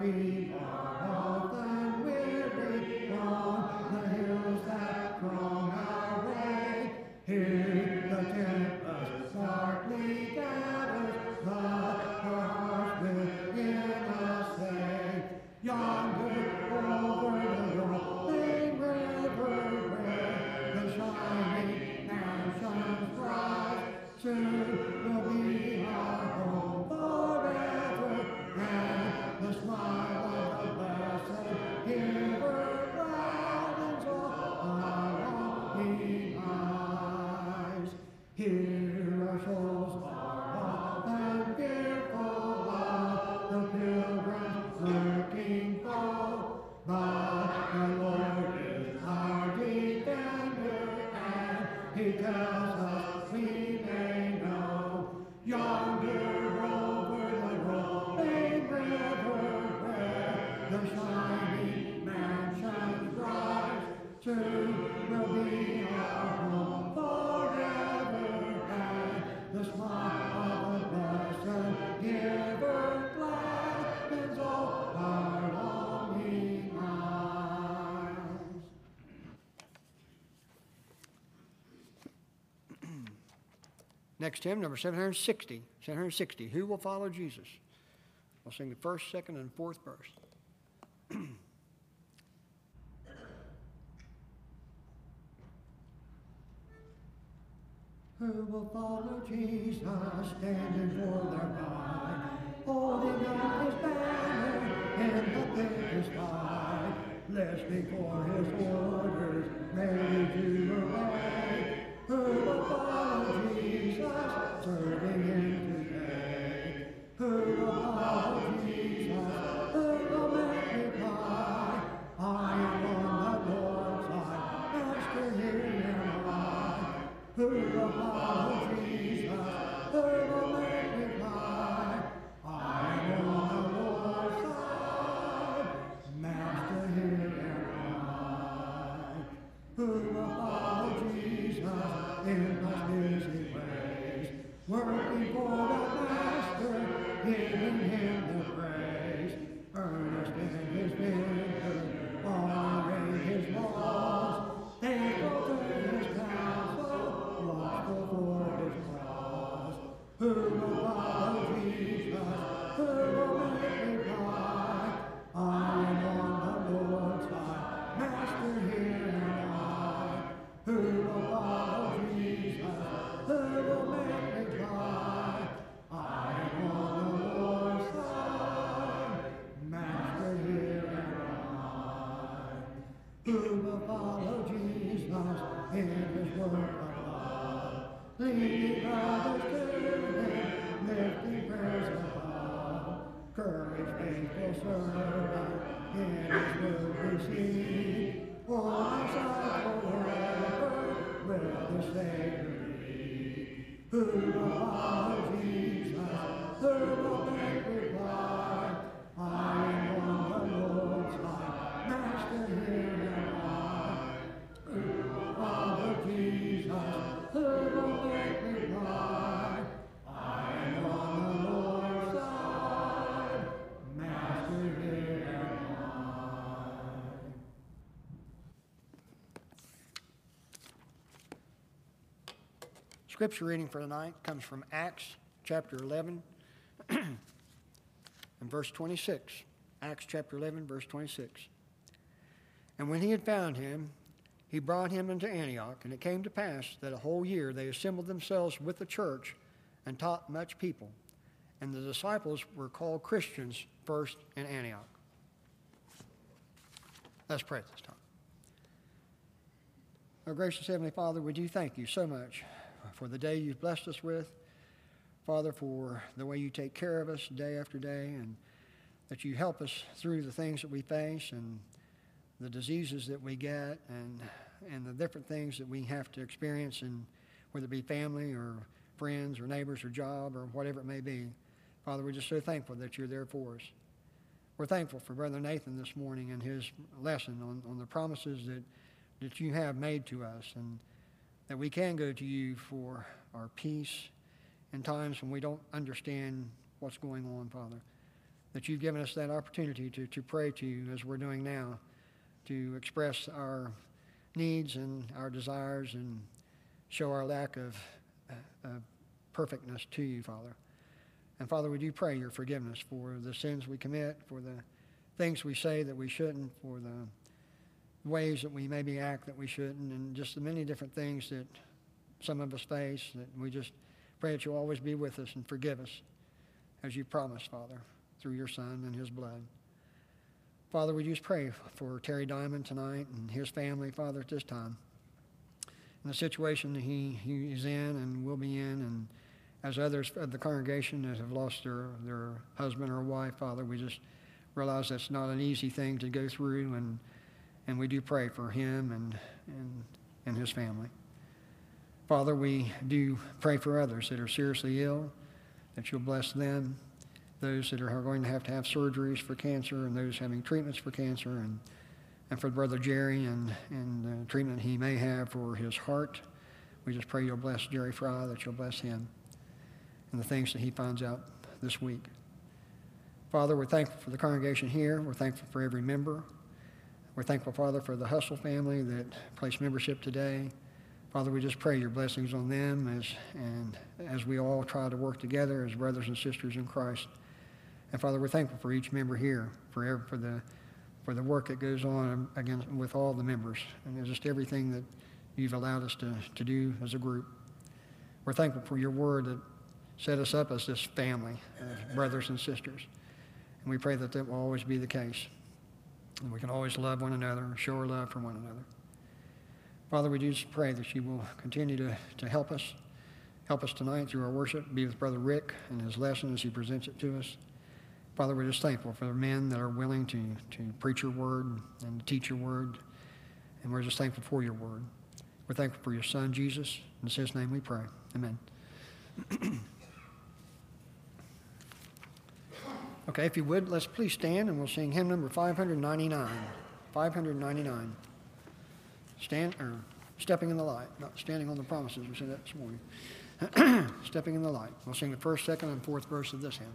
feet are often weary Next hymn, number 760. 760. Who will follow Jesus? I'll sing the first, second, and fourth verse. Who will follow Jesus, standing for their guide, holding up his banner in the thickest fight, listening for his orders, ready to obey. Will follow Jesus, serving him Scripture reading for tonight comes from Acts chapter 11 and verse 26. Acts chapter 11, verse 26. And when he had found him, he brought him into Antioch, and it came to pass that a whole year they assembled themselves with the church and taught much people. And the disciples were called Christians first in Antioch. Let's pray this time. Our gracious Heavenly Father, we do thank you so much for the day you've blessed us with. Father, for the way you take care of us day after day and that you help us through the things that we face and the diseases that we get and, and the different things that we have to experience, and whether it be family or friends or neighbors or job or whatever it may be. Father, we're just so thankful that you're there for us. We're thankful for Brother Nathan this morning and his lesson on, on the promises that, that you have made to us and that we can go to you for our peace in times when we don't understand what's going on, Father. that you've given us that opportunity to, to pray to you as we're doing now, to express our needs and our desires and show our lack of, uh, of perfectness to you, Father. And Father, we do pray your forgiveness for the sins we commit, for the things we say that we shouldn't, for the ways that we maybe act that we shouldn't, and just the many different things that some of us face that we just pray that you'll always be with us and forgive us as you promised, Father, through your Son and his blood. Father, we just pray for Terry Diamond tonight and his family, Father, at this time. and the situation that he, he is in and will be in, and as others of the congregation that have lost their, their husband or wife, Father, we just realize that's not an easy thing to go through, and, and we do pray for him and, and, and his family. Father, we do pray for others that are seriously ill, that you'll bless them, those that are going to have to have surgeries for cancer, and those having treatments for cancer, and, and for Brother Jerry and, and the treatment he may have for his heart. We just pray you'll bless Jerry Fry, that you'll bless him and the things that he finds out this week. Father, we're thankful for the congregation here. We're thankful for every member. We're thankful, Father, for the Hustle family that placed membership today. Father, we just pray your blessings on them as, and as we all try to work together as brothers and sisters in Christ. And Father, we're thankful for each member here, for, every, for, the, for the work that goes on again with all the members, and just everything that you've allowed us to, to do as a group. We're thankful for your word that set us up as this family, as brothers and sisters. And we pray that that will always be the case. And we can always love one another, show our love for one another. Father, we just pray that you will continue to, to help us. Help us tonight through our worship. Be with Brother Rick and his lesson as he presents it to us. Father, we're just thankful for the men that are willing to, to preach your word and teach your word. And we're just thankful for your word. We're thankful for your son, Jesus. In his name we pray. Amen. okay, if you would, let's please stand and we'll sing hymn number 599. 599. Stand, or stepping in the light, not standing on the promises. We said that this morning. stepping in the light. We'll sing the first, second, and fourth verse of this hymn.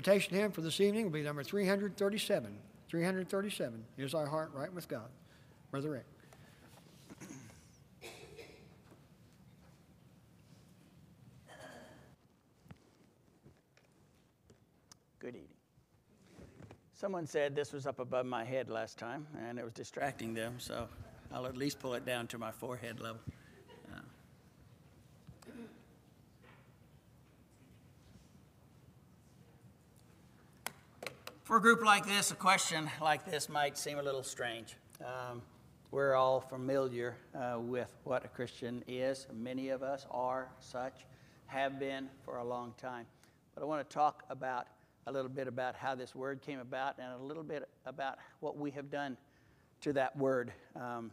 Invitation hymn for this evening will be number 337. 337. Is our heart right with God? Brother Rick. Good evening. Someone said this was up above my head last time, and it was distracting them, so I'll at least pull it down to my forehead level. Uh, For a group like this, a question like this might seem a little strange. Um, we're all familiar uh, with what a Christian is. Many of us are such, have been for a long time. But I want to talk about a little bit about how this word came about and a little bit about what we have done to that word um,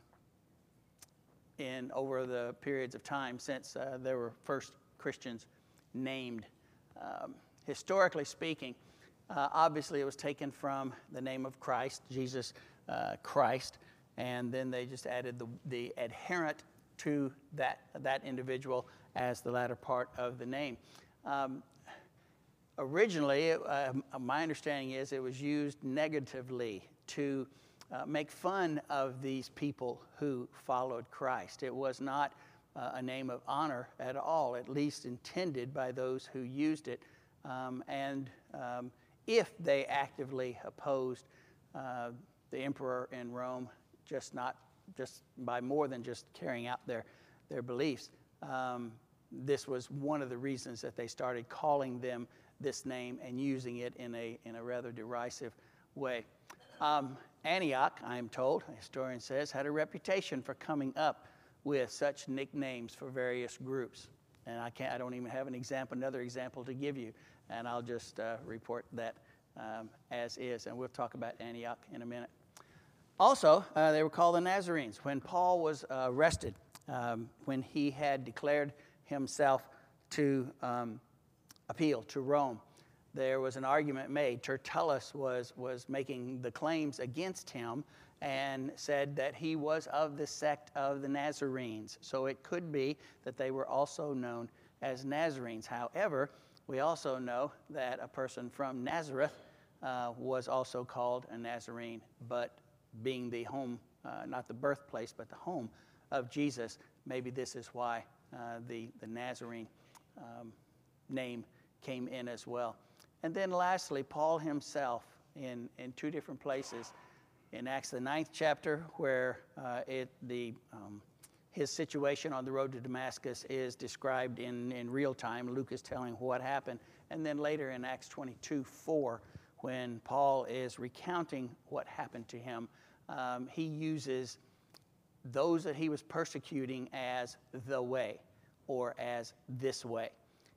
in over the periods of time since uh, there were first Christians named. Um, historically speaking, uh, obviously, it was taken from the name of Christ, Jesus uh, Christ, and then they just added the, the adherent to that, that individual as the latter part of the name. Um, originally, uh, my understanding is it was used negatively to uh, make fun of these people who followed Christ. It was not uh, a name of honor at all, at least intended by those who used it. Um, and um, if they actively opposed uh, the emperor in Rome, just not just by more than just carrying out their, their beliefs. Um, this was one of the reasons that they started calling them this name and using it in a, in a rather derisive way. Um, Antioch, I am told, a historian says, had a reputation for coming up with such nicknames for various groups. And I, can't, I don't even have an example, another example to give you and I'll just uh, report that um, as is, and we'll talk about Antioch in a minute. Also, uh, they were called the Nazarenes. When Paul was uh, arrested, um, when he had declared himself to um, appeal to Rome, there was an argument made. Tertullus was, was making the claims against him and said that he was of the sect of the Nazarenes. So it could be that they were also known as Nazarenes. However, we also know that a person from Nazareth uh, was also called a Nazarene, but being the home, uh, not the birthplace, but the home of Jesus, maybe this is why uh, the, the Nazarene um, name came in as well. And then lastly, Paul himself in, in two different places. In Acts, the ninth chapter, where uh, it, the um, his situation on the road to Damascus is described in, in real time. Luke is telling what happened. And then later in Acts 22 4, when Paul is recounting what happened to him, um, he uses those that he was persecuting as the way or as this way.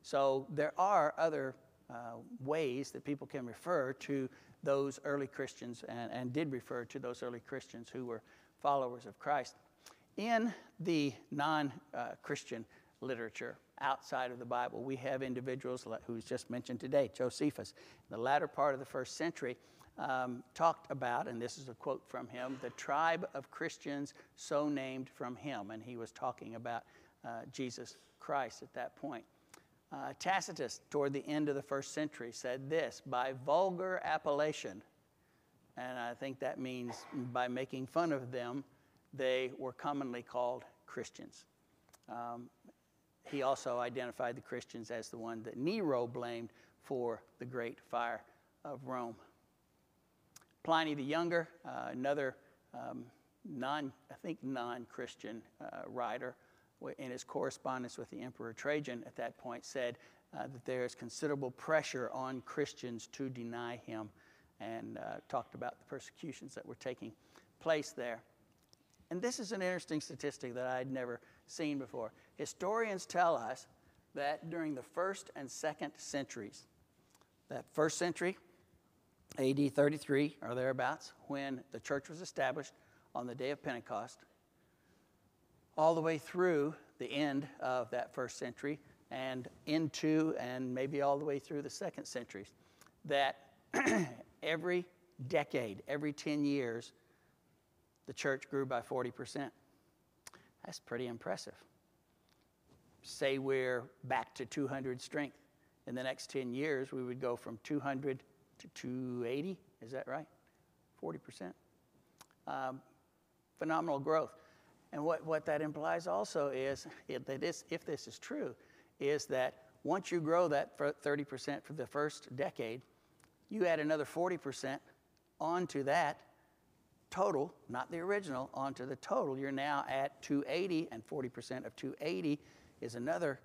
So there are other uh, ways that people can refer to those early Christians and, and did refer to those early Christians who were followers of Christ in the non Christian literature outside of the Bible, we have individuals who's just mentioned today, Josephus. In the latter part of the first century, um, talked about, and this is a quote from him, the tribe of Christians so named from him. And he was talking about uh, Jesus Christ at that point. Uh, Tacitus, toward the end of the first century, said this by vulgar appellation, and I think that means by making fun of them they were commonly called Christians. Um, he also identified the Christians as the one that Nero blamed for the great fire of Rome. Pliny the Younger, uh, another um, non, I think non-Christian uh, writer, in his correspondence with the Emperor Trajan at that point said uh, that there is considerable pressure on Christians to deny him and uh, talked about the persecutions that were taking place there. And this is an interesting statistic that I'd never seen before. Historians tell us that during the first and second centuries, that first century, AD 33 or thereabouts, when the church was established on the day of Pentecost, all the way through the end of that first century and into and maybe all the way through the second centuries, that every decade, every 10 years, the church grew by 40%. That's pretty impressive. Say we're back to 200 strength. In the next 10 years, we would go from 200 to 280. Is that right? 40%. Um, phenomenal growth. And what, what that implies also is if this, if this is true, is that once you grow that 30% for the first decade, you add another 40% onto that total, not the original, onto the total, you're now at 280, and 40% of 280 is another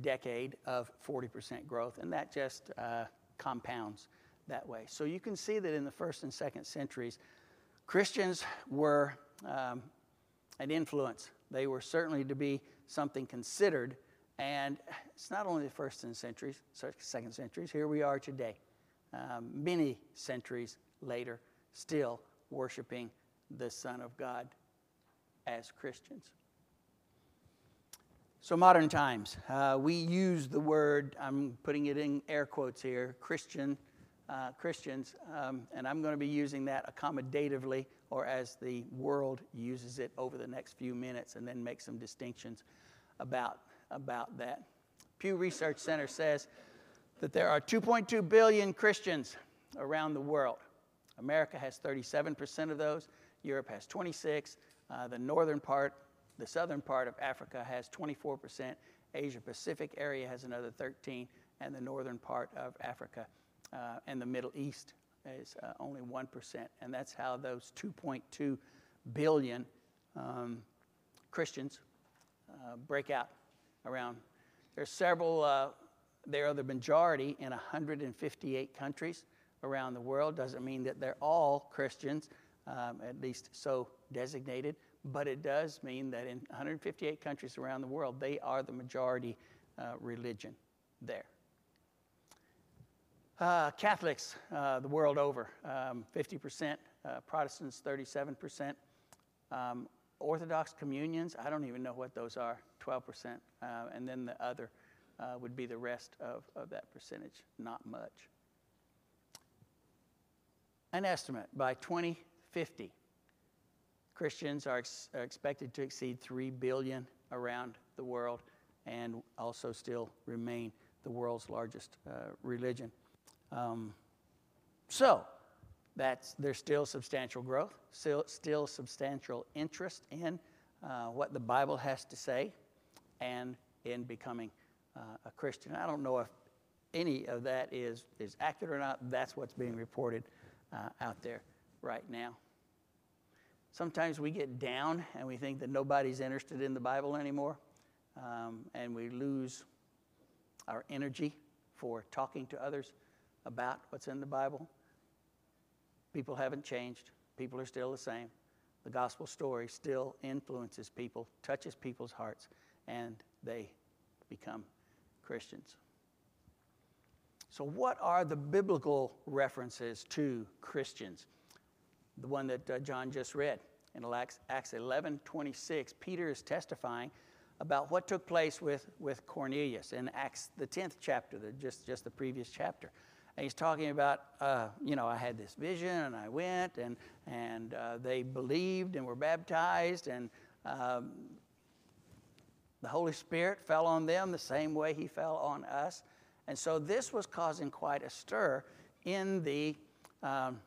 decade of 40% growth, and that just uh, compounds that way. So you can see that in the first and second centuries, Christians were um, an influence. They were certainly to be something considered, and it's not only the first and centuries, second centuries. Here we are today, um, many centuries later, still worshiping the Son of God as Christians. So, modern times, uh, we use the word, I'm putting it in air quotes here, Christian, uh, Christians, um, and I'm going to be using that accommodatively or as the world uses it over the next few minutes and then make some distinctions about, about that. Pew Research Center says that there are 2.2 billion Christians around the world. America has 37% of those, Europe has 26, uh, the northern part the southern part of Africa has 24%, Asia Pacific area has another 13, and the northern part of Africa uh, and the Middle East is uh, only 1%. And that's how those 2.2 billion um, Christians uh, break out around. There's several, uh, they are the majority in 158 countries around the world. Doesn't mean that they're all Christians, um, at least so designated, but it does mean that in 158 countries around the world, they are the majority uh, religion there. Uh, Catholics uh, the world over, um, 50%, uh, Protestants 37%, um, Orthodox communions, I don't even know what those are, 12%, uh, and then the other uh, would be the rest of, of that percentage, not much. An estimate by 2050, Christians are, ex- are expected to exceed 3 billion around the world and also still remain the world's largest uh, religion. Um, so, that's, there's still substantial growth, still, still substantial interest in uh, what the Bible has to say and in becoming uh, a Christian. I don't know if any of that is, is accurate or not. That's what's being reported uh, out there right now. Sometimes we get down and we think that nobody's interested in the Bible anymore, um, and we lose our energy for talking to others about what's in the Bible. People haven't changed, people are still the same. The gospel story still influences people, touches people's hearts, and they become Christians. So, what are the biblical references to Christians? the one that uh, John just read. In Acts 11 26, Peter is testifying about what took place with, with Cornelius in Acts, the 10th chapter, the, just, just the previous chapter. And he's talking about, uh, you know, I had this vision and I went and, and uh, they believed and were baptized and um, the Holy Spirit fell on them the same way he fell on us. And so this was causing quite a stir in the um,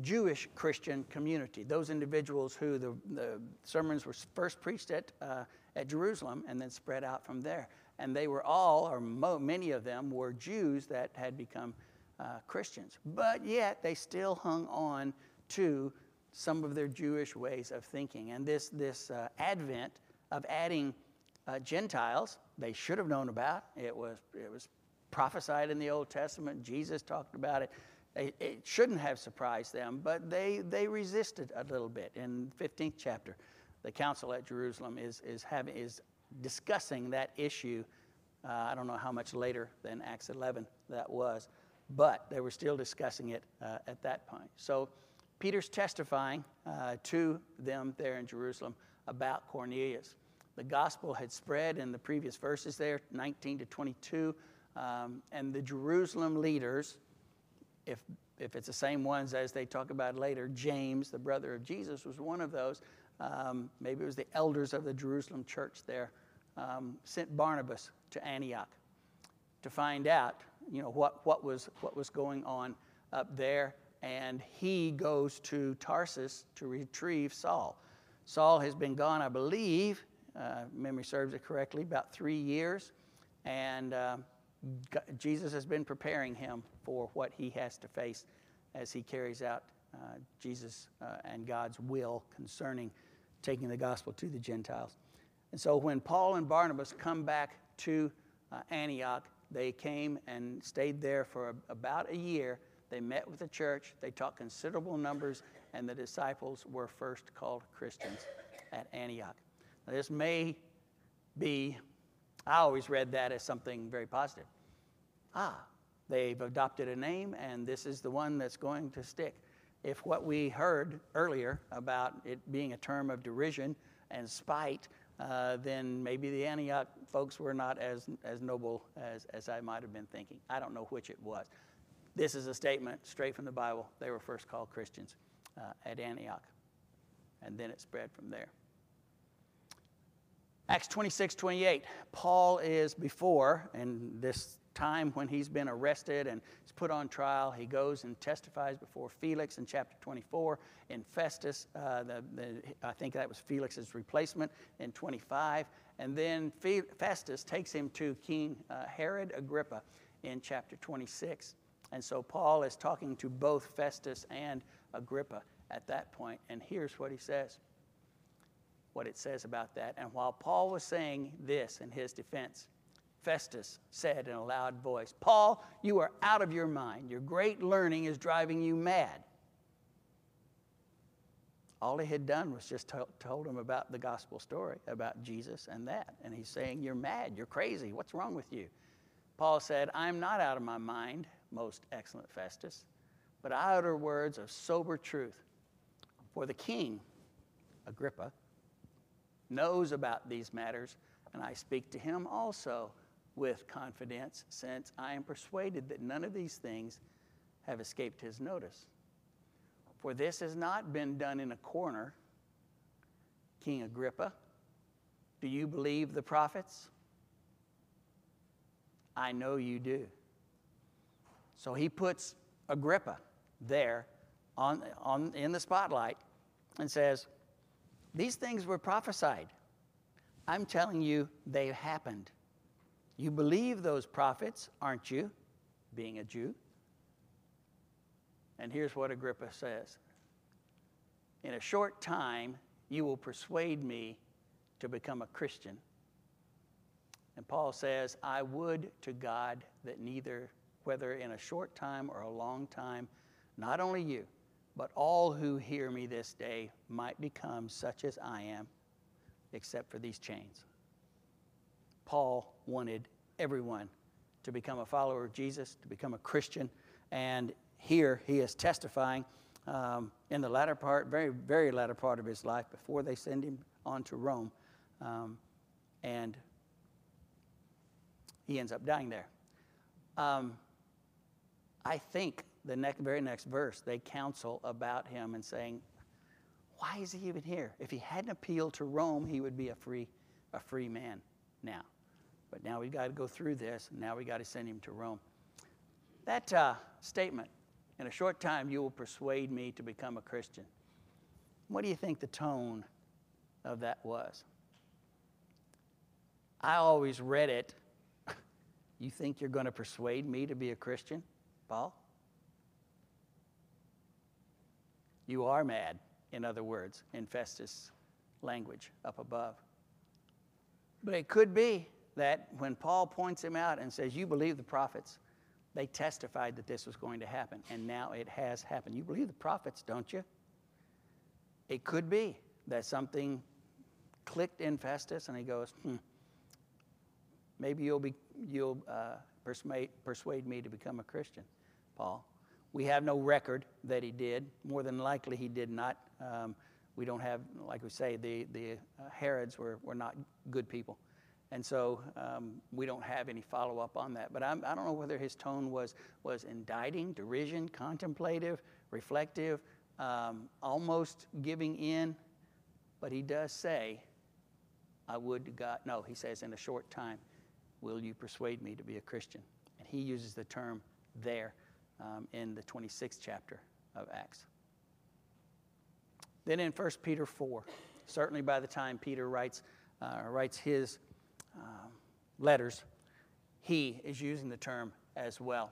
Jewish Christian community, those individuals who the, the sermons were first preached at, uh, at Jerusalem and then spread out from there. And they were all, or mo- many of them, were Jews that had become uh, Christians. But yet they still hung on to some of their Jewish ways of thinking. And this, this uh, advent of adding uh, Gentiles, they should have known about. It was, it was prophesied in the Old Testament, Jesus talked about it. It shouldn't have surprised them, but they, they resisted a little bit. In 15th chapter, the council at Jerusalem is, is, having, is discussing that issue. Uh, I don't know how much later than Acts 11 that was, but they were still discussing it uh, at that point. So Peter's testifying uh, to them there in Jerusalem about Cornelius. The gospel had spread in the previous verses there, 19 to 22, um, and the Jerusalem leaders if, if it's the same ones as they talk about later, James, the brother of Jesus, was one of those. Um, maybe it was the elders of the Jerusalem church there, um, sent Barnabas to Antioch to find out, you know, what, what, was, what was going on up there. And he goes to Tarsus to retrieve Saul. Saul has been gone, I believe, uh, memory serves it correctly, about three years. And uh, Jesus has been preparing him for what he has to face as he carries out uh, Jesus uh, and God's will concerning taking the gospel to the Gentiles. And so when Paul and Barnabas come back to uh, Antioch, they came and stayed there for a, about a year. They met with the church, they taught considerable numbers, and the disciples were first called Christians at Antioch. Now, this may be, I always read that as something very positive. Ah, they've adopted a name, and this is the one that's going to stick. If what we heard earlier about it being a term of derision and spite, uh, then maybe the Antioch folks were not as, as noble as, as I might have been thinking. I don't know which it was. This is a statement straight from the Bible. They were first called Christians uh, at Antioch, and then it spread from there. Acts 26, 28. Paul is before, and this time when he's been arrested and he's put on trial, he goes and testifies before Felix in chapter 24. In Festus, uh, the, the, I think that was Felix's replacement in 25. And then Festus takes him to King uh, Herod Agrippa in chapter 26. And so Paul is talking to both Festus and Agrippa at that point. And here's what he says what it says about that. And while Paul was saying this in his defense, Festus said in a loud voice, Paul, you are out of your mind. Your great learning is driving you mad. All he had done was just to- told him about the gospel story, about Jesus and that. And he's saying, You're mad. You're crazy. What's wrong with you? Paul said, I'm not out of my mind, most excellent Festus, but I utter words of sober truth. For the king, Agrippa, knows about these matters, and I speak to him also with confidence, since I am persuaded that none of these things have escaped his notice. For this has not been done in a corner. King Agrippa, do you believe the prophets? I know you do. So he puts Agrippa there on, on, in the spotlight and says, These things were prophesied. I'm telling you, they happened. You believe those prophets, aren't you? Being a Jew. And here's what Agrippa says In a short time, you will persuade me to become a Christian. And Paul says, I would to God that neither, whether in a short time or a long time, not only you, but all who hear me this day might become such as I am, except for these chains. Paul wanted everyone to become a follower of Jesus, to become a Christian. And here he is testifying um, in the latter part, very, very latter part of his life, before they send him on to Rome. Um, and he ends up dying there. Um, I think the next, very next verse, they counsel about him and saying, why is he even here? If he hadn't appealed to Rome, he would be a free, a free man now. But now we've got to go through this. and Now we've got to send him to Rome. That uh, statement, in a short time, you will persuade me to become a Christian. What do you think the tone of that was? I always read it. You think you're going to persuade me to be a Christian, Paul? You are mad, in other words, in Festus' language up above. But it could be that when Paul points him out and says, You believe the prophets, they testified that this was going to happen, and now it has happened. You believe the prophets, don't you? It could be that something clicked in Festus, and he goes, hmm, maybe you'll, be, you'll uh, persuade, persuade me to become a Christian, Paul. We have no record that he did. More than likely, he did not. Um, we don't have, like we say, the, the uh, Herods were, were not good people. And so um, we don't have any follow up on that. But I'm, I do not know whether his tone was, was indicting, derision, contemplative, reflective, um, almost giving in. But he does say, I would God. No, he says, in a short time, will you persuade me to be a Christian? And he uses the term there um, in the 26th chapter of Acts. Then in 1 Peter 4, certainly by the time Peter writes, uh, writes his um, letters, he is using the term as well.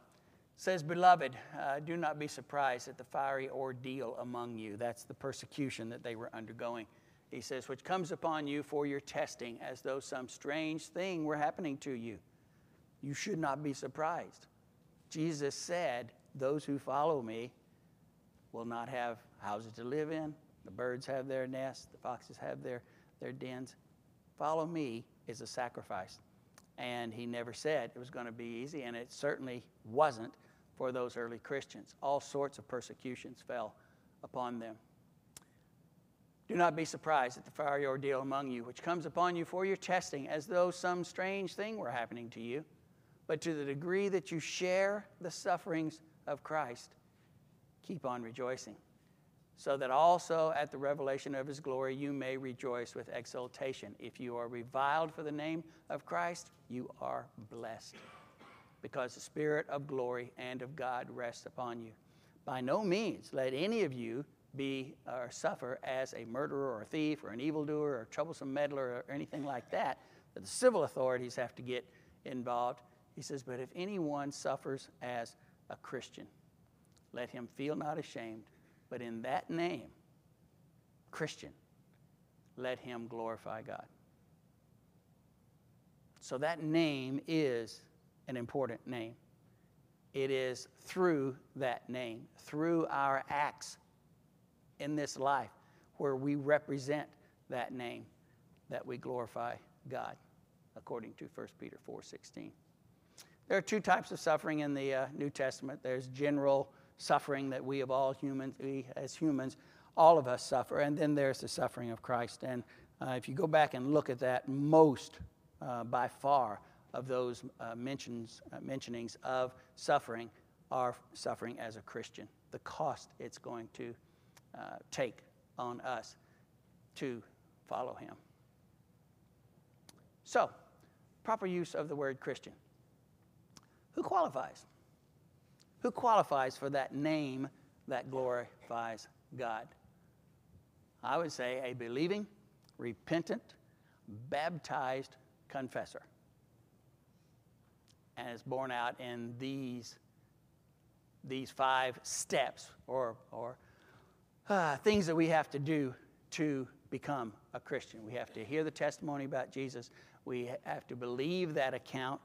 It says, Beloved, uh, do not be surprised at the fiery ordeal among you. That's the persecution that they were undergoing. He says, which comes upon you for your testing, as though some strange thing were happening to you. You should not be surprised. Jesus said, Those who follow me will not have houses to live in. The birds have their nests, the foxes have their, their dens. Follow me is a sacrifice. And he never said it was going to be easy, and it certainly wasn't for those early Christians. All sorts of persecutions fell upon them. Do not be surprised at the fiery ordeal among you, which comes upon you for your testing, as though some strange thing were happening to you. But to the degree that you share the sufferings of Christ, keep on rejoicing, so that also at the revelation of his glory you may rejoice with exultation. If you are reviled for the name of Christ, you are blessed because the Spirit of glory and of God rests upon you. By no means let any of you be or suffer as a murderer or a thief or an evildoer or a troublesome meddler or anything like that. But the civil authorities have to get involved. He says, But if anyone suffers as a Christian, let him feel not ashamed, but in that name, Christian, let him glorify God. So that name is an important name. It is through that name, through our acts in this life, where we represent that name, that we glorify God, according to 1 Peter 4:16. There are two types of suffering in the uh, New Testament. There's general suffering that we of all humans, we as humans, all of us suffer, and then there's the suffering of Christ. And uh, if you go back and look at that, most, uh, by far, of those uh, mentions, uh, mentionings of suffering are suffering as a Christian. The cost it's going to uh, take on us to follow Him. So, proper use of the word Christian. Who qualifies? Who qualifies for that name that glorifies God? I would say a believing, repentant, baptized confessor and it's borne out in these, these five steps or, or uh, things that we have to do to become a Christian. We have to hear the testimony about Jesus, we have to believe that account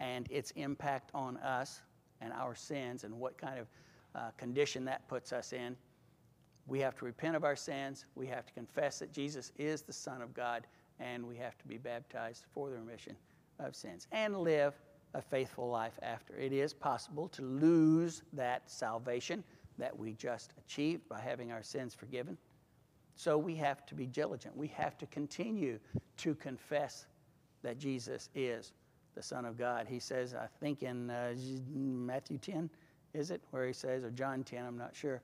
and its impact on us and our sins and what kind of uh, condition that puts us in. We have to repent of our sins. We have to confess that Jesus is the Son of God, and we have to be baptized for the remission of sins and live a faithful life after. It is possible to lose that salvation that we just achieved by having our sins forgiven. So we have to be diligent. We have to continue to confess that Jesus is the Son of God. He says, I think in uh, Matthew 10, is it, where he says, or John 10, I'm not sure,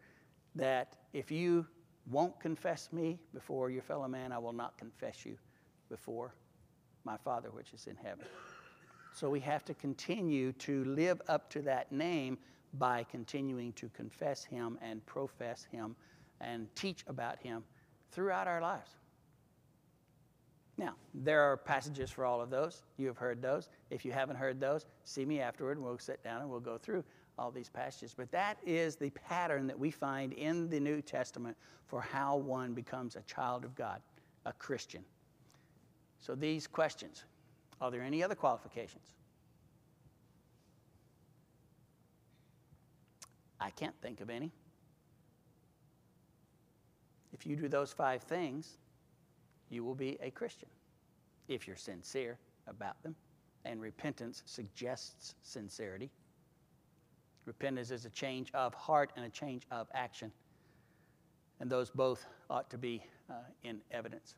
that if you won't confess me before your fellow man, I will not confess you before my Father which is in heaven. So we have to continue to live up to that name by continuing to confess Him and profess Him and teach about Him throughout our lives. Now, there are passages for all of those. You have heard those. If you haven't heard those, see me afterward and we'll sit down and we'll go through all these passages. But that is the pattern that we find in the New Testament for how one becomes a child of God, a Christian. So these questions are there any other qualifications? I can't think of any. If you do those five things, you will be a Christian if you're sincere about them. And repentance suggests sincerity. Repentance is a change of heart and a change of action. And those both ought to be uh, in evidence.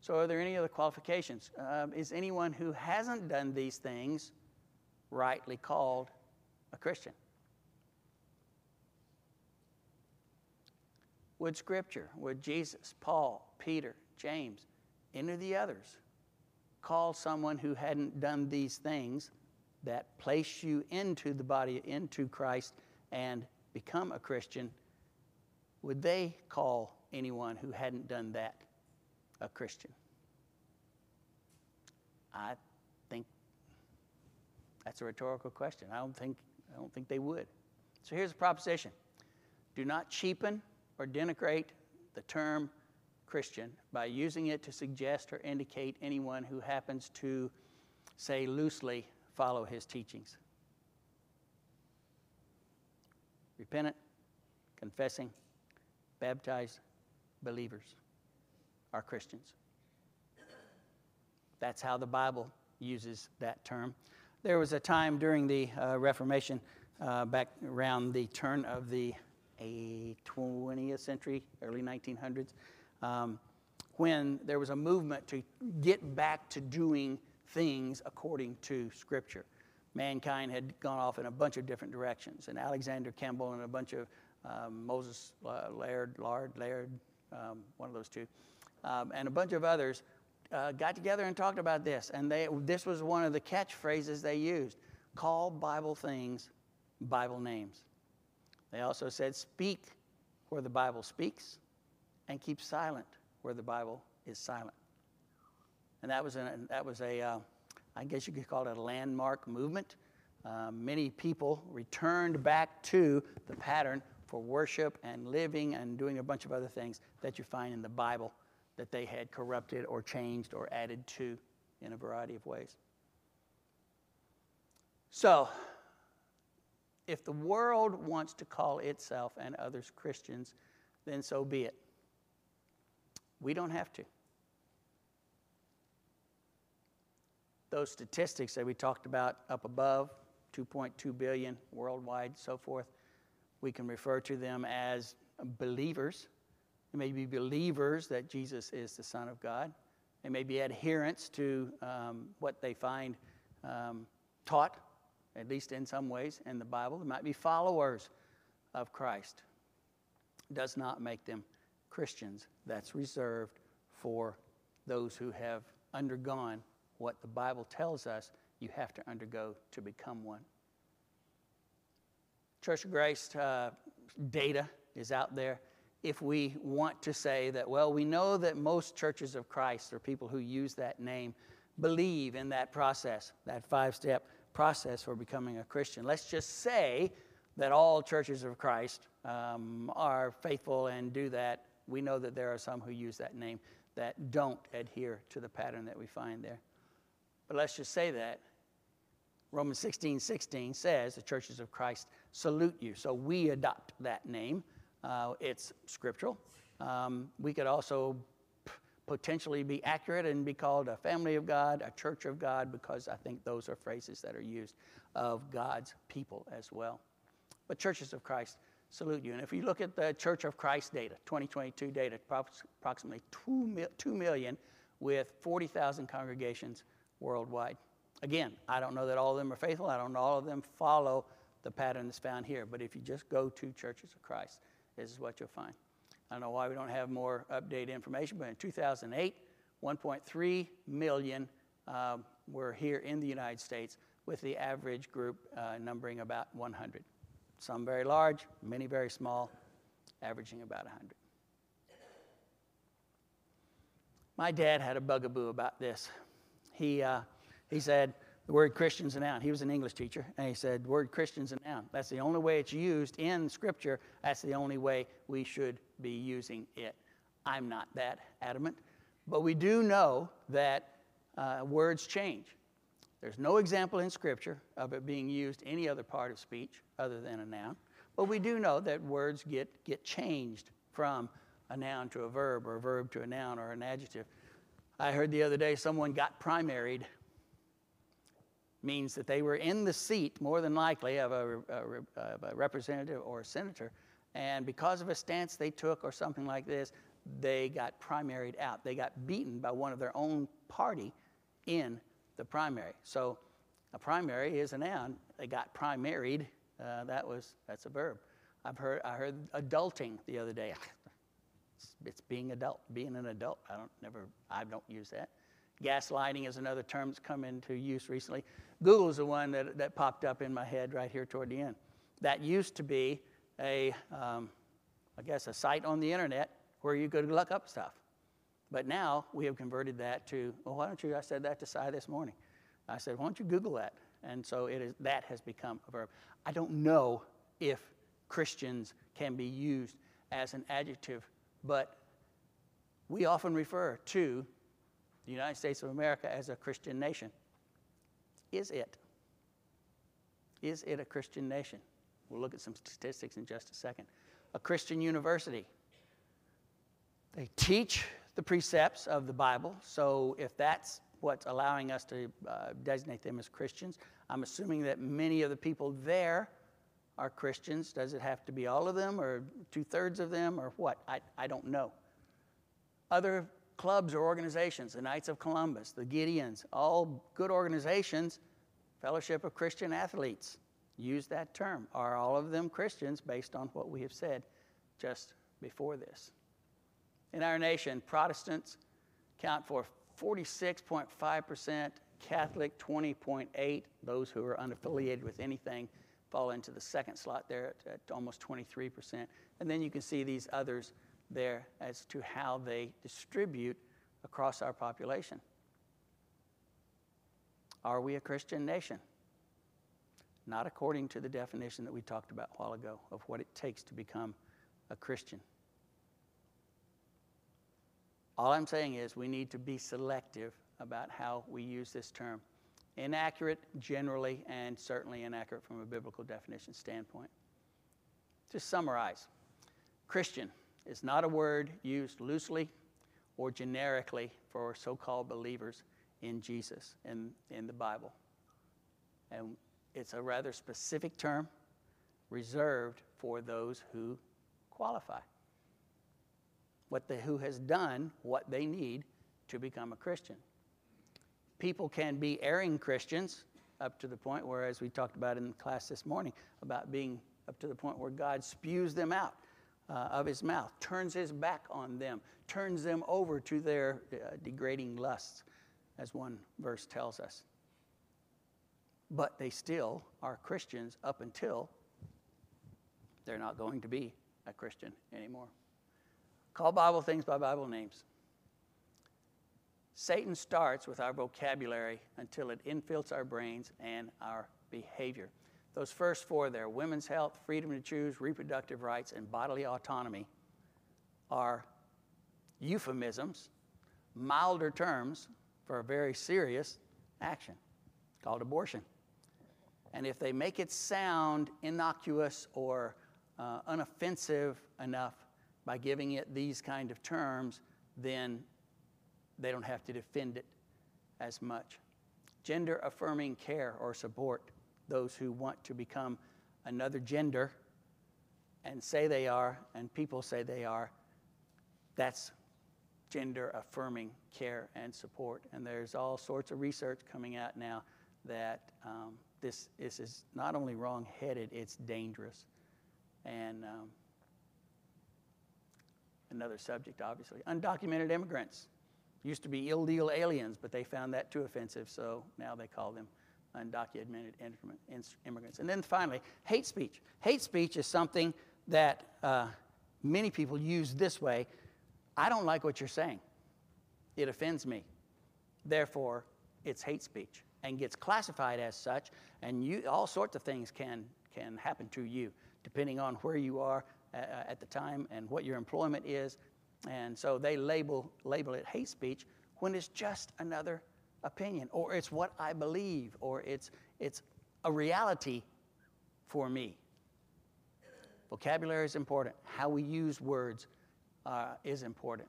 So, are there any other qualifications? Um, is anyone who hasn't done these things rightly called a Christian? Would Scripture, would Jesus, Paul, Peter, James, any of the others call someone who hadn't done these things that place you into the body, into Christ, and become a Christian? Would they call anyone who hadn't done that a Christian? I think that's a rhetorical question. I don't think I don't think they would. So here's the proposition do not cheapen or denigrate the term Christian by using it to suggest or indicate anyone who happens to, say, loosely follow his teachings. Repentant, confessing, baptized believers are Christians. That's how the Bible uses that term. There was a time during the uh, Reformation, uh, back around the turn of the 20th century, early 1900s, um, when there was a movement to get back to doing things according to Scripture. Mankind had gone off in a bunch of different directions, and Alexander Campbell and a bunch of um, Moses uh, Laird, Lard, Laird, um, one of those two, um, and a bunch of others uh, got together and talked about this. And they, this was one of the catchphrases they used call Bible things Bible names. They also said, speak where the Bible speaks and keep silent where the Bible is silent. And that was a, that was a uh, I guess you could call it a landmark movement. Uh, many people returned back to the pattern for worship and living and doing a bunch of other things that you find in the Bible that they had corrupted or changed or added to in a variety of ways. So, if the world wants to call itself and others Christians, then so be it. We don't have to. Those statistics that we talked about up above 2.2 billion worldwide, so forth we can refer to them as believers they may be believers that Jesus is the Son of God. They may be adherents to um, what they find um, taught, at least in some ways, in the Bible. They might be followers of Christ. Does not make them Christians. That's reserved for those who have undergone what the Bible tells us you have to undergo to become one. Church of Grace uh, data is out there if we want to say that, well, we know that most churches of Christ, or people who use that name, believe in that process, that five step process for becoming a Christian. Let's just say that all churches of Christ um, are faithful and do that. We know that there are some who use that name that don't adhere to the pattern that we find there. But let's just say that. Romans 16 16 says the churches of Christ salute you. So we adopt that name. Uh, it's scriptural. Um, we could also p- potentially be accurate and be called a family of God, a church of God, because I think those are phrases that are used of God's people as well. But churches of Christ salute you. And if you look at the Church of Christ data, 2022 data, approximately 2, 2 million with 40,000 congregations worldwide. Again, I don't know that all of them are faithful. I don't know all of them follow the pattern that's found here. But if you just go to Churches of Christ, this is what you'll find. I don't know why we don't have more updated information, but in 2008, 1.3 million um, were here in the United States, with the average group uh, numbering about 100. Some very large, many very small, averaging about 100. My dad had a bugaboo about this. He, uh, he said, the word Christian's a noun. He was an English teacher, and he said, word Christian's a noun. That's the only way it's used in Scripture. That's the only way we should be using it. I'm not that adamant, but we do know that uh, words change. There's no example in Scripture of it being used any other part of speech other than a noun, but we do know that words get, get changed from a noun to a verb, or a verb to a noun, or an adjective. I heard the other day someone got primaried means that they were in the seat, more than likely, of a, a, of a, representative or a senator. And because of a stance they took or something like this, they got primaried out. They got beaten by one of their own party in the primary. So a primary is a noun. They got primaried. Uh, that was that's a verb. I've heard I heard adulting the other day. it's, it's being adult, being an adult. I don't never I don't use that. Gaslighting is another term that's come into use recently. Google is the one that, that popped up in my head right here toward the end. That used to be a, um, I guess, a site on the internet where you could look up stuff. But now we have converted that to, well, why don't you? I said that to Cy this morning. I said, why don't you Google that? And so it is, that has become a verb. I don't know if Christians can be used as an adjective, but we often refer to the United States of America as a Christian nation. Is it? Is it a Christian nation? We'll look at some statistics in just a second. A Christian university. They teach the precepts of the Bible, so if that's what's allowing us to uh, designate them as Christians, I'm assuming that many of the people there are Christians. Does it have to be all of them or two thirds of them or what? I, I don't know. Other clubs or organizations, the Knights of Columbus, the Gideons, all good organizations, Fellowship of Christian Athletes, use that term. Are all of them Christians based on what we have said just before this? In our nation, Protestants count for 46.5%, Catholic 20.8, those who are unaffiliated with anything fall into the second slot there at, at almost 23%. And then you can see these others there as to how they distribute across our population. Are we a Christian nation? Not according to the definition that we talked about a while ago of what it takes to become a Christian. All I'm saying is we need to be selective about how we use this term. Inaccurate generally, and certainly inaccurate from a biblical definition standpoint. To summarize, Christian is not a word used loosely or generically for so called believers in Jesus in, in the Bible. And it's a rather specific term reserved for those who qualify. What the, who has done what they need to become a Christian. People can be erring Christians up to the point where, as we talked about in class this morning, about being up to the point where God spews them out uh, of his mouth, turns his back on them, turns them over to their uh, degrading lusts, as one verse tells us. But they still are Christians up until they're not going to be a Christian anymore. Call Bible things by Bible names. Satan starts with our vocabulary until it infiltrates our brains and our behavior. Those first four there women's health, freedom to choose, reproductive rights, and bodily autonomy are euphemisms, milder terms for a very serious action called abortion. And if they make it sound innocuous or uh, unoffensive enough by giving it these kind of terms, then they don't have to defend it as much. Gender affirming care or support those who want to become another gender and say they are, and people say they are, that's gender affirming care and support. And there's all sorts of research coming out now that um, this, this is not only wrong headed, it's dangerous. And um, another subject, obviously undocumented immigrants. Used to be illegal aliens, but they found that too offensive, so now they call them undocumented immigrants. And then finally, hate speech. Hate speech is something that uh, many people use this way I don't like what you're saying, it offends me. Therefore, it's hate speech and gets classified as such, and you, all sorts of things can, can happen to you depending on where you are at the time and what your employment is. And so they label, label it hate speech when it's just another opinion, or it's what I believe, or it's, it's a reality for me. Vocabulary is important. How we use words uh, is important.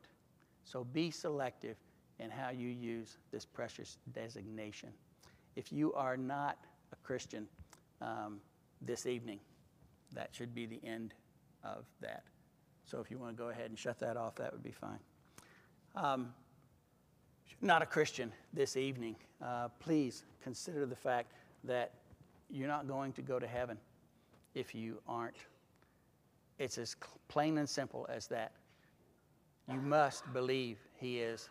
So be selective in how you use this precious designation. If you are not a Christian um, this evening, that should be the end of that. So if you want to go ahead and shut that off, that would be fine. Um, not a Christian this evening, uh, please consider the fact that you're not going to go to heaven if you aren't. It's as plain and simple as that. You must believe He is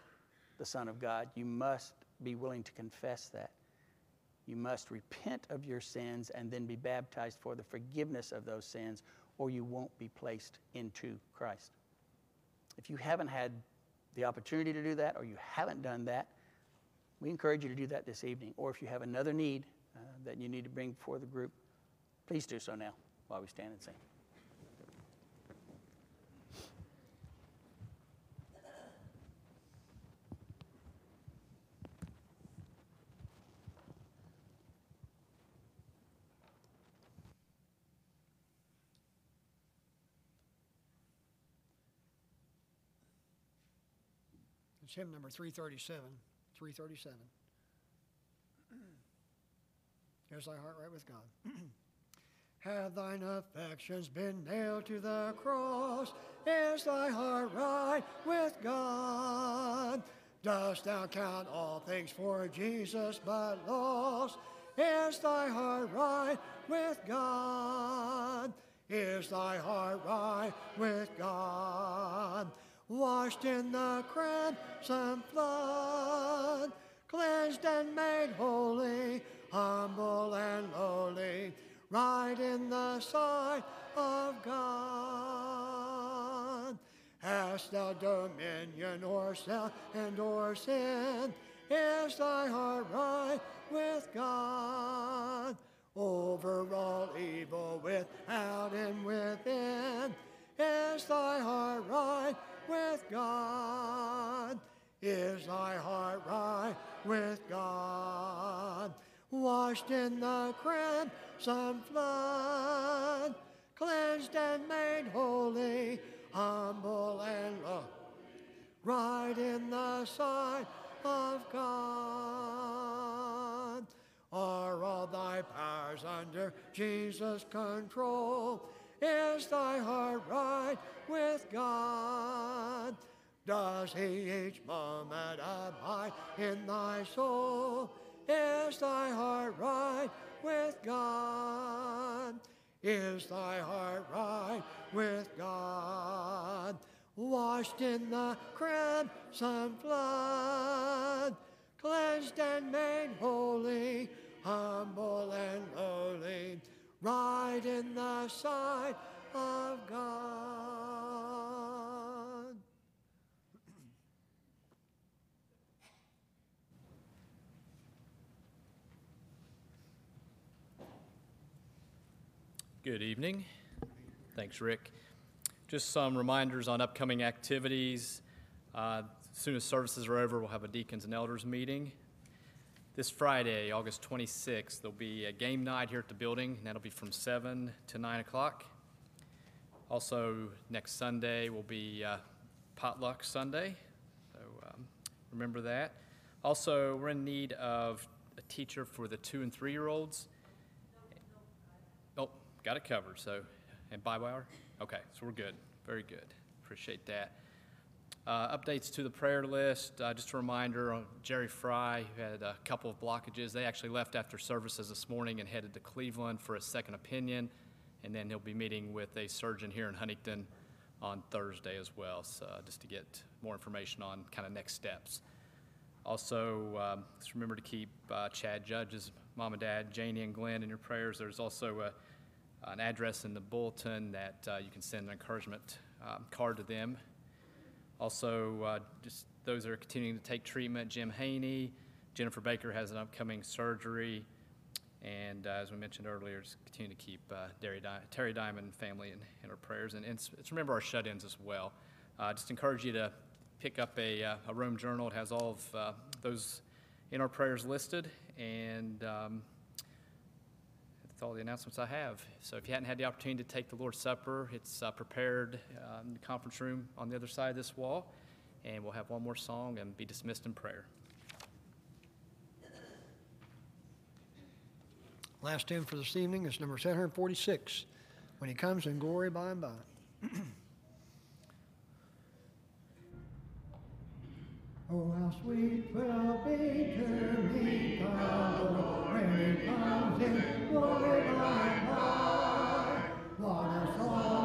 the Son of God. You must be willing to confess that. You must repent of your sins and then be baptized for the forgiveness of those sins, or you won't be placed into Christ. If you haven't had the opportunity to do that or you haven't done that, we encourage you to do that this evening. Or if you have another need uh, that you need to bring before the group, please do so now while we stand and sing. It's hymn number 337. 337. Here's thy heart right with God. Have thine affections been nailed to the cross? Is thy heart right with God? Dost thou count all things for Jesus but loss? Is thy heart right with God? Is thy heart right with God? Washed in the crimson flood, cleansed and made holy, humble and lowly, right in the sight of God. Hast thou dominion o'er self and o'er sin? Is thy heart right with God? Over all evil without and within, is thy heart right with God? Is thy heart right with God? Washed in the crimson flood, cleansed and made holy, humble and low, right in the sight of God. Are all thy powers under Jesus' control? Is thy heart right with God? Does he each moment abide in thy soul? Is thy heart right with God? Is thy heart right with God? Washed in the crimson flood, cleansed and made holy, humble and lowly, right in the sight of God. Good evening. Thanks, Rick. Just some reminders on upcoming activities. Uh, as soon as services are over, we'll have a deacons and elders meeting. This Friday, August 26th, there'll be a game night here at the building, and that'll be from 7 to 9 o'clock. Also, next Sunday will be uh, potluck Sunday, so um, remember that. Also, we're in need of a teacher for the two and three year olds. Oh, got it covered. So, and Bible hour? Okay, so we're good. Very good. Appreciate that. Uh, updates to the prayer list. Uh, just a reminder on Jerry Fry, who had a couple of blockages. They actually left after services this morning and headed to Cleveland for a second opinion. And then he'll be meeting with a surgeon here in Huntington on Thursday as well, so, uh, just to get more information on kind of next steps. Also, um, just remember to keep uh, Chad Judge's mom and dad, Janie and Glenn, in your prayers. There's also a, an address in the bulletin that uh, you can send an encouragement um, card to them. Also, uh, just those that are continuing to take treatment, Jim Haney, Jennifer Baker has an upcoming surgery. And uh, as we mentioned earlier, just continue to keep uh, Terry, Di- Terry Diamond family in, in our prayers. And, and remember our shut ins as well. Uh, just encourage you to pick up a, uh, a Rome journal. It has all of uh, those in our prayers listed. And um, that's all the announcements I have. So if you hadn't had the opportunity to take the Lord's Supper, it's uh, prepared uh, in the conference room on the other side of this wall. And we'll have one more song and be dismissed in prayer. Last hymn for this evening is number 746, When He Comes in Glory by and by. Oh, how sweet will be to meet the Lord when He comes in glory by and by. What a song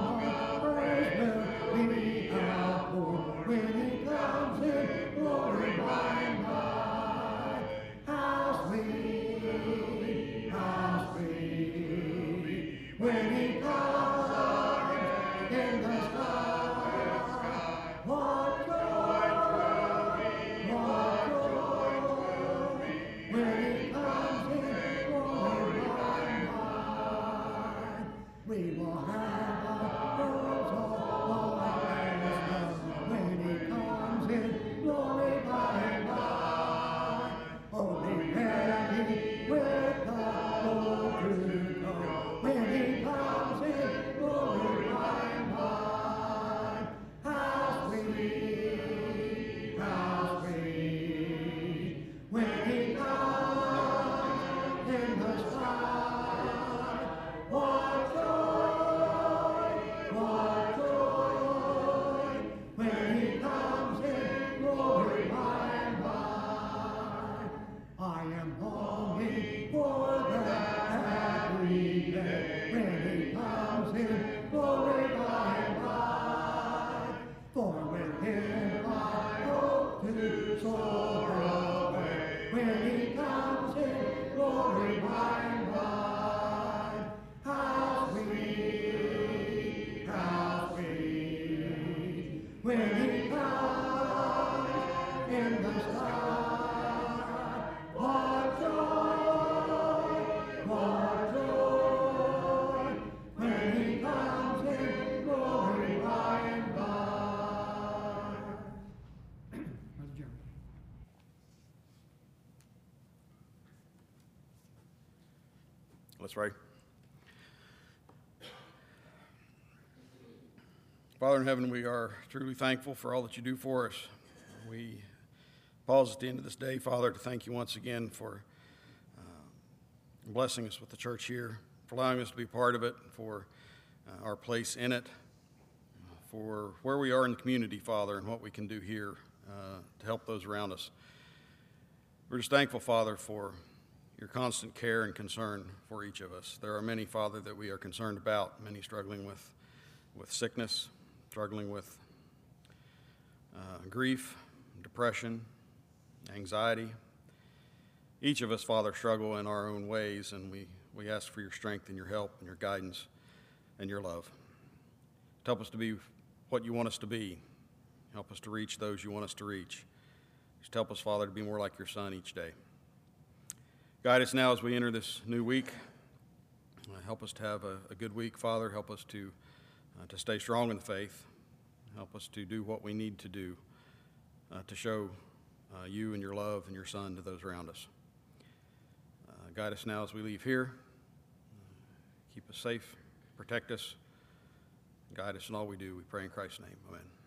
Let's pray. Father in heaven, we are truly thankful for all that you do for us. We pause at the end of this day, Father, to thank you once again for uh, blessing us with the church here, for allowing us to be part of it, for uh, our place in it, for where we are in the community, Father, and what we can do here uh, to help those around us. We're just thankful, Father, for your constant care and concern for each of us. There are many, Father, that we are concerned about, many struggling with, with sickness, struggling with uh, grief, depression, anxiety. Each of us, Father, struggle in our own ways, and we, we ask for your strength and your help and your guidance and your love. Help us to be what you want us to be. Help us to reach those you want us to reach. Just help us, Father, to be more like your Son each day. Guide us now as we enter this new week. Uh, help us to have a, a good week, Father. Help us to, uh, to stay strong in the faith. Help us to do what we need to do uh, to show uh, you and your love and your Son to those around us. Uh, guide us now as we leave here. keep us safe, protect us, guide us in all we do. We pray in Christ's name. Amen.